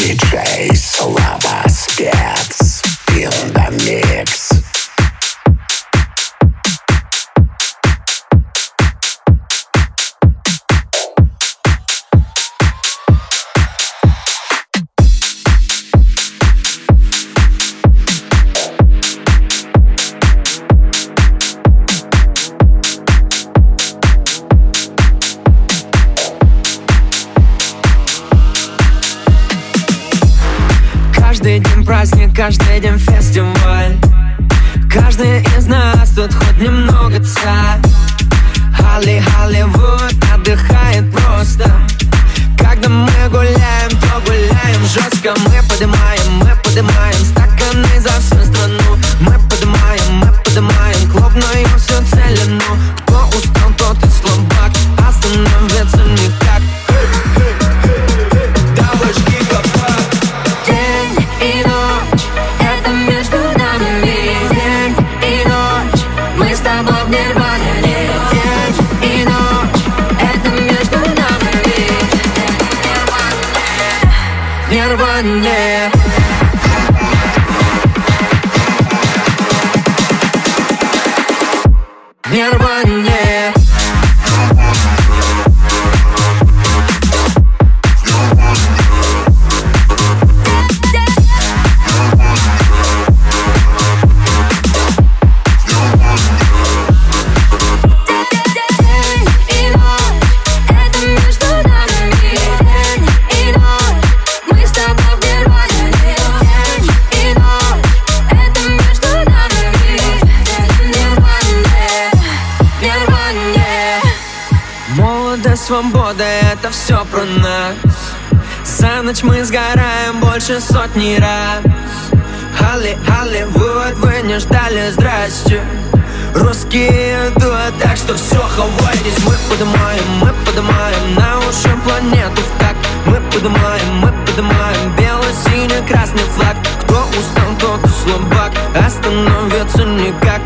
DJ Slava Spets in the mix. Ночь мы сгораем больше сотни раз. Холли, Холливуд, вы не ждали, здрасте. Русские идут, так что все, хавайтесь Мы поднимаем, мы поднимаем на уши планету в так Мы поднимаем, мы поднимаем бело-синий-красный флаг. Кто устал, тот и слабак, остановиться никак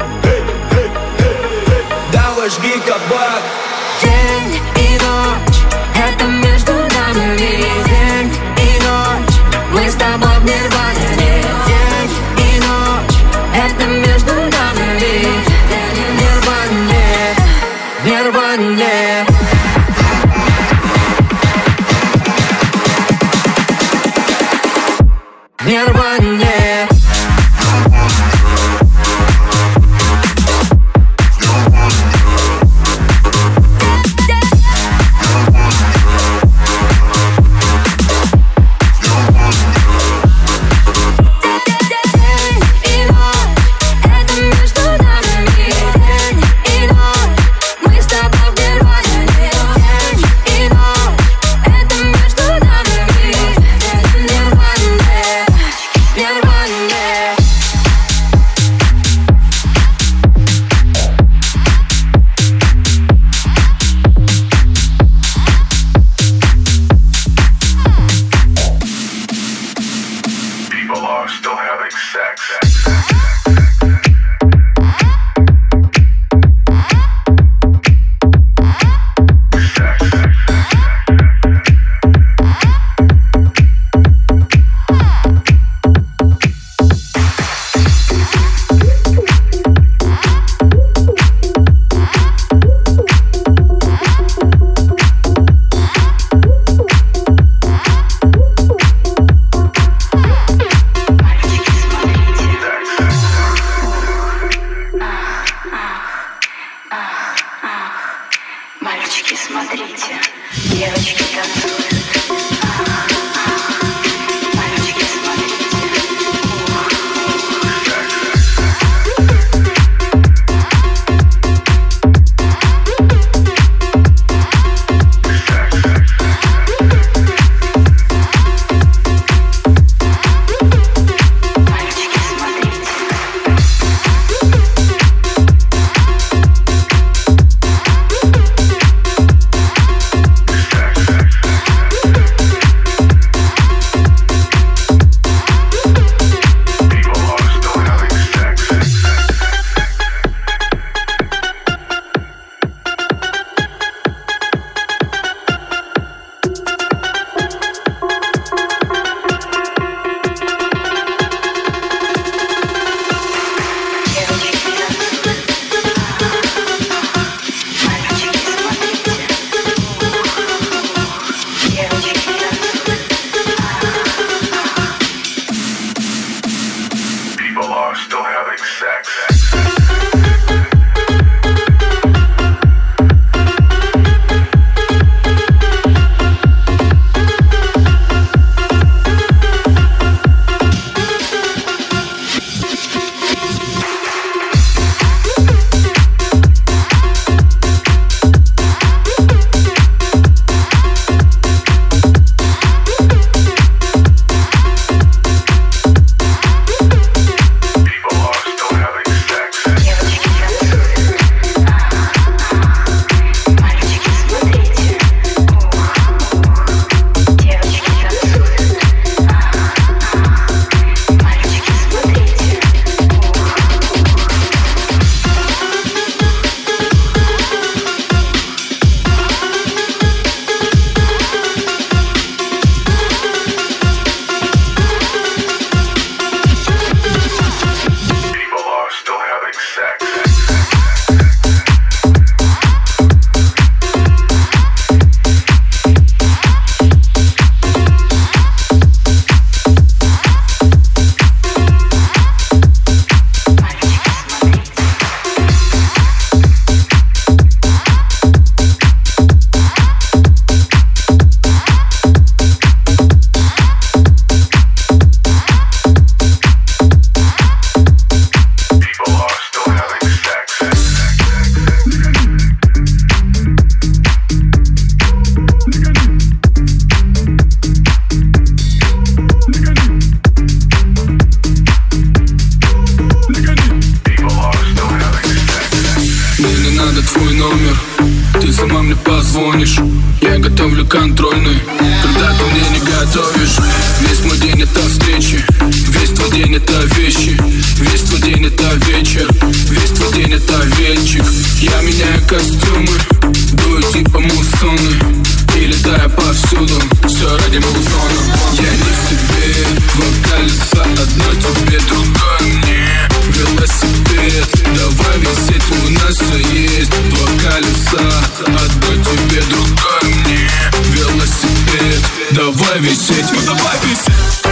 колеса Одно тебе, другое мне. Велосипед Давай висеть, ну давай висеть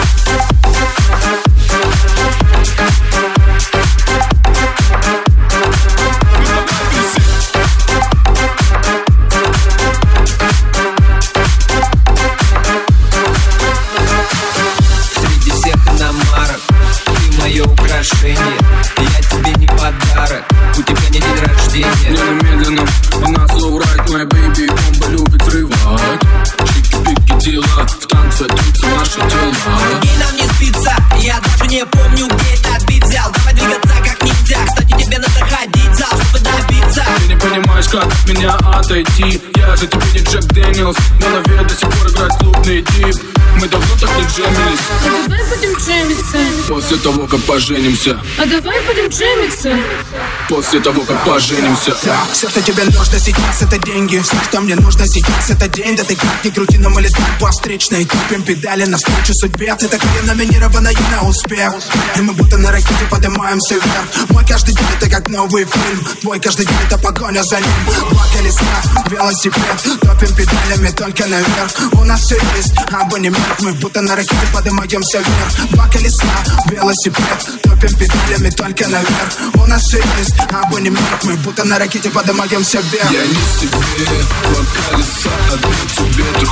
отойти Я же тебе не Джек Дэниелс. В голове до сих пор играет клубный дип. Мы давно так не джемились. Давай будем джемиться После того, как поженимся. А давай будем джемиться. После того, как поженимся. Все, что тебе нужно сейчас, это деньги. Все, что мне нужно сейчас, это день. Да ты как ни крути, но мы летаем по встречной. Тупим педали навстречу судьбе. Ты так номинированная на успех. И мы будто на ракете поднимаемся вверх. Мой каждый день это как новый фильм. Твой каждый день это погоня за ним. Два колеса, велосипед. Топим педалями только наверх. У нас все есть абонемент Мы будто на ракете поднимаемся вверх. Два колеса, велосипед. Топим педалями только наверх. У нас есть абонемент Мы будто на ракете поднимаемся вверх. Я не себе, два колеса Одно тебе, мне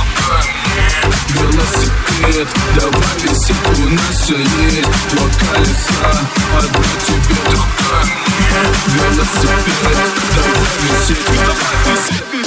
Велосипед, давай висеть У нас все есть. Два колеса, одно тебе, мне Велосипед, давай висеть Давай висеть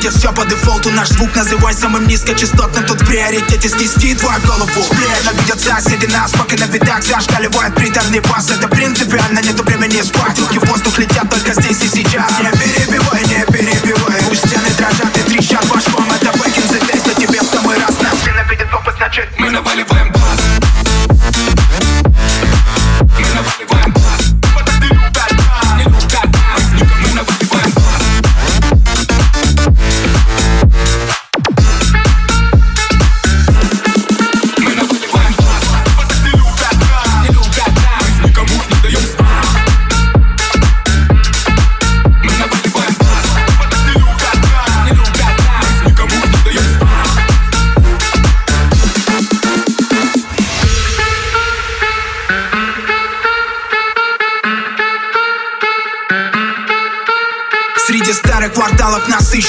где все по дефолту Наш звук называй самым низкочастотным Тут в приоритете снести твою голову. Сплея видят соседи нас, пока на видах Зашкаливает приторный бас. Это принципиально, нету времени спать. Руки в воздух летят только здесь и сейчас. Не перебивай, не перебивай. Пусть стены дрожат и трещат башком. Это back in the days, тебе в самый раз. Нас ненавидят копы, значит Мы наваливаем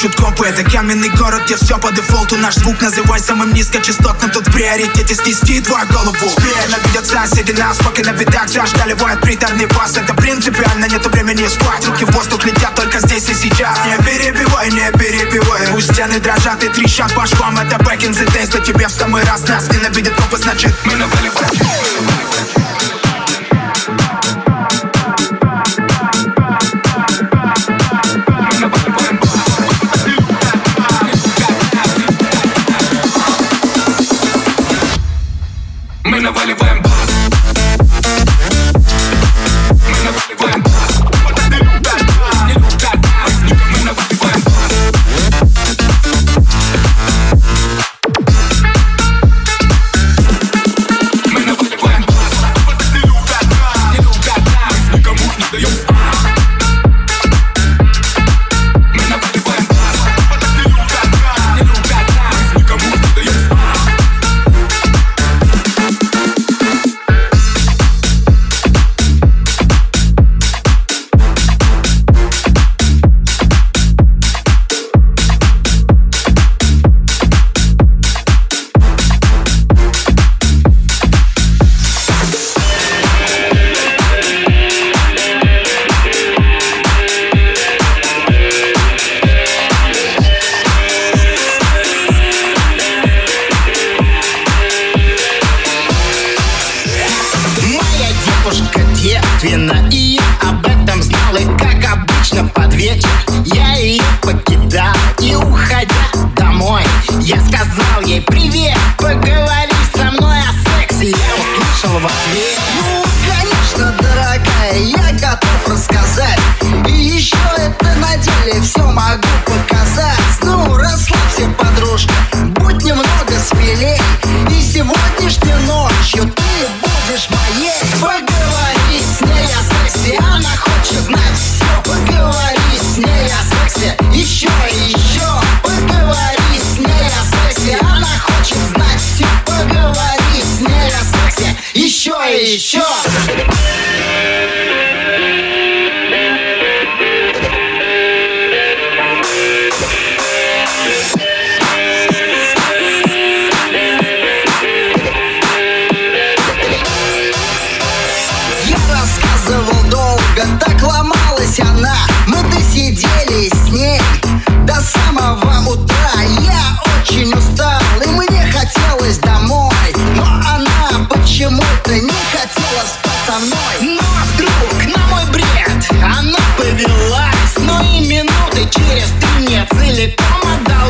ищут копы. Это каменный город, где все по дефолту Наш звук называй самым низкочастотным Тут в приоритете снести твою голову. Специально видят соседи нас, пока на видах Зашкаливает приторный бас Это принципиально, нету времени спать. Руки в воздух летят только здесь и сейчас. Не перебивай, не перебивай. Пусть стены дрожат и трещат башком Это back in the days, но тебе в самый раз Нас ненавидят. Копы, значит? Мы Мы девственна И об этом знал И как обычно под вечер Я ее покидал. И уходя домой Я сказал ей привет Поговори со мной о сексе Я услышал в ответ Ну, конечно, дорогая, я готов рассказать. И еще это на деле все могу показать. Ну, расслабься, подружка, будь немного смелей. И сегодняшней ночью ты будешь моей со мной Но вдруг на мой бред. Она повелась Ну и минуты через три мне целиком отдалась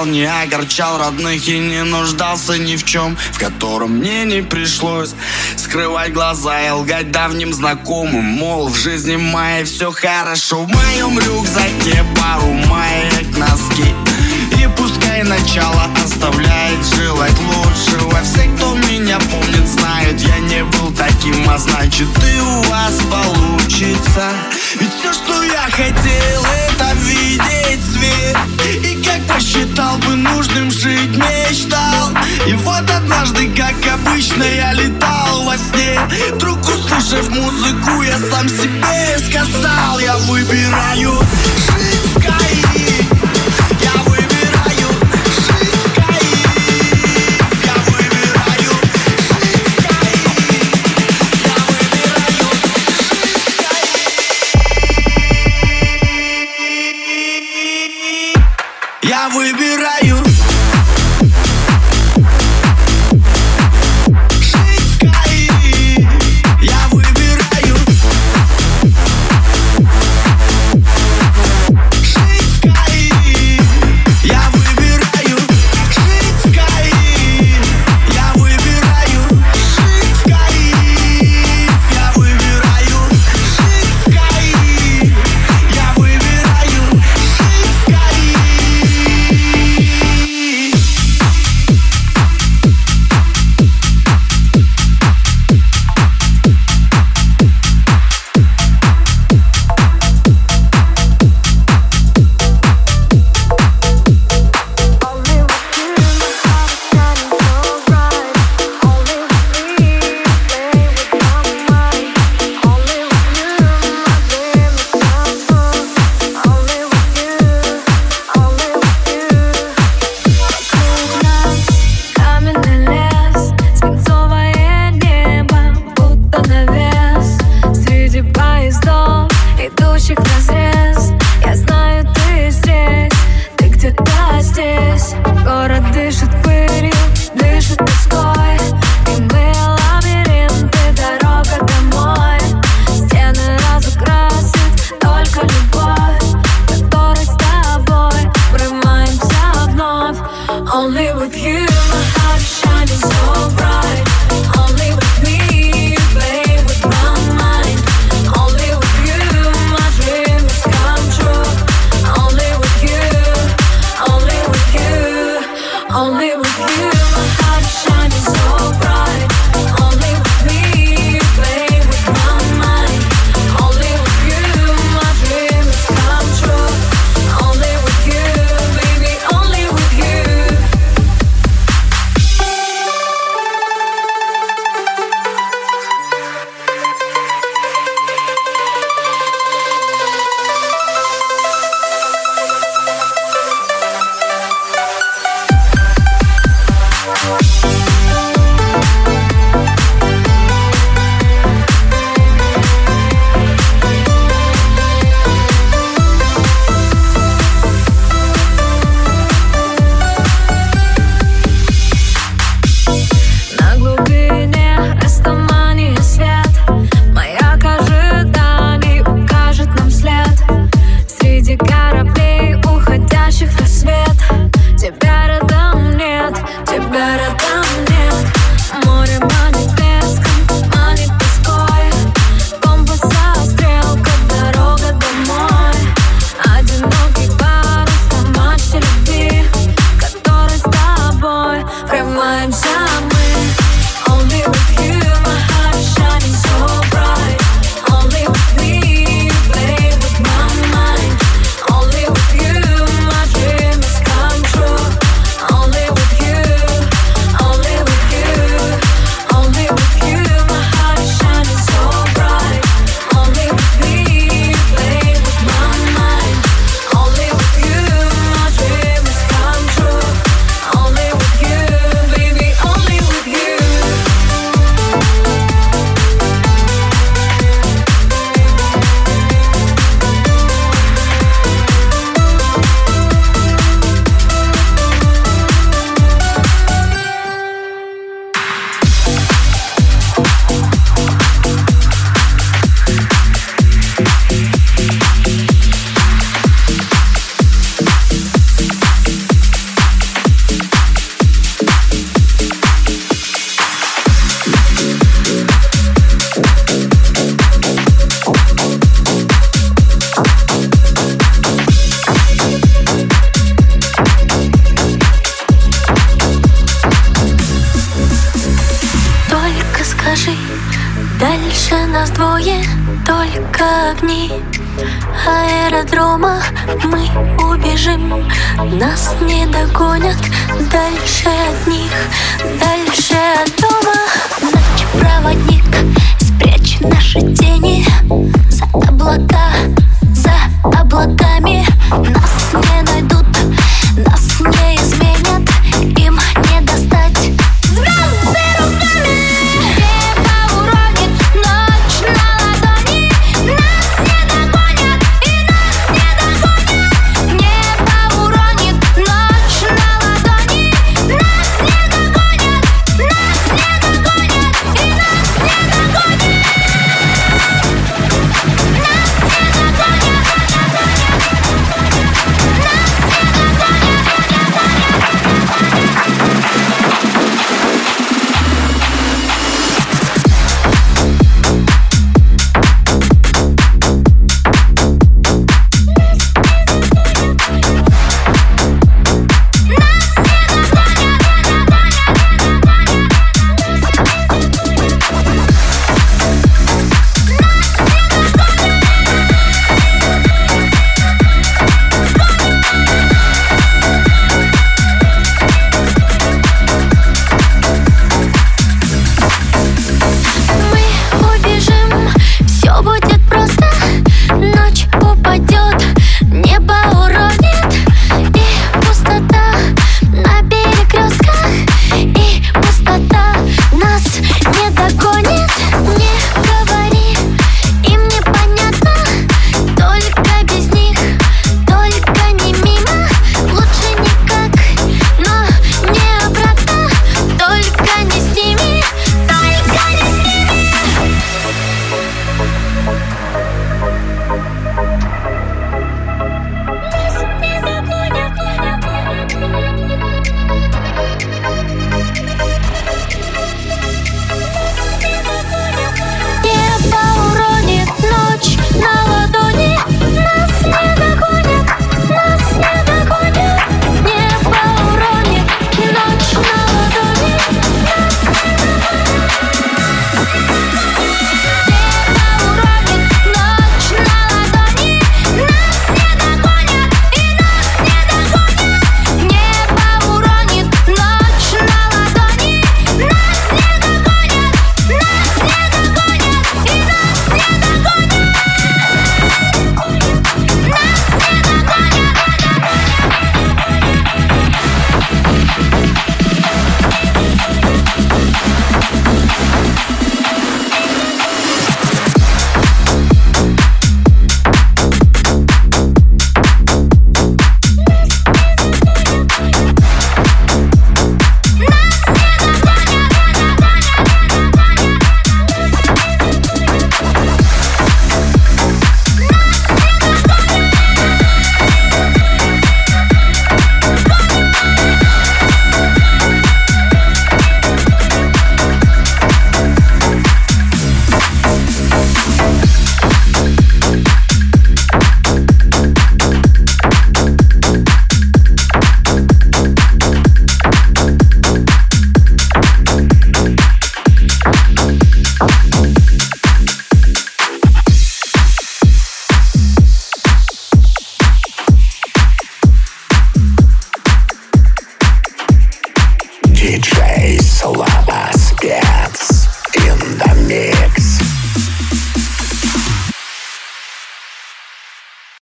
прогорал, не огорчал родных и не нуждался ни в чем, в котором мне не пришлось скрывать глаза и лгать давним знакомым, мол, в жизни моей все хорошо, в моем рюкзаке пару маек, носки. И пускай начало оставляет желать лучшего. Все, кто меня помнит, знают, я не был таким А значит, и у вас получится. Ведь все, что я хотел, это видеть посчитал бы нужным жить, мечтал. И вот однажды, как обычно, я летал во сне. Вдруг услышав музыку, я сам себе сказал Я выбираю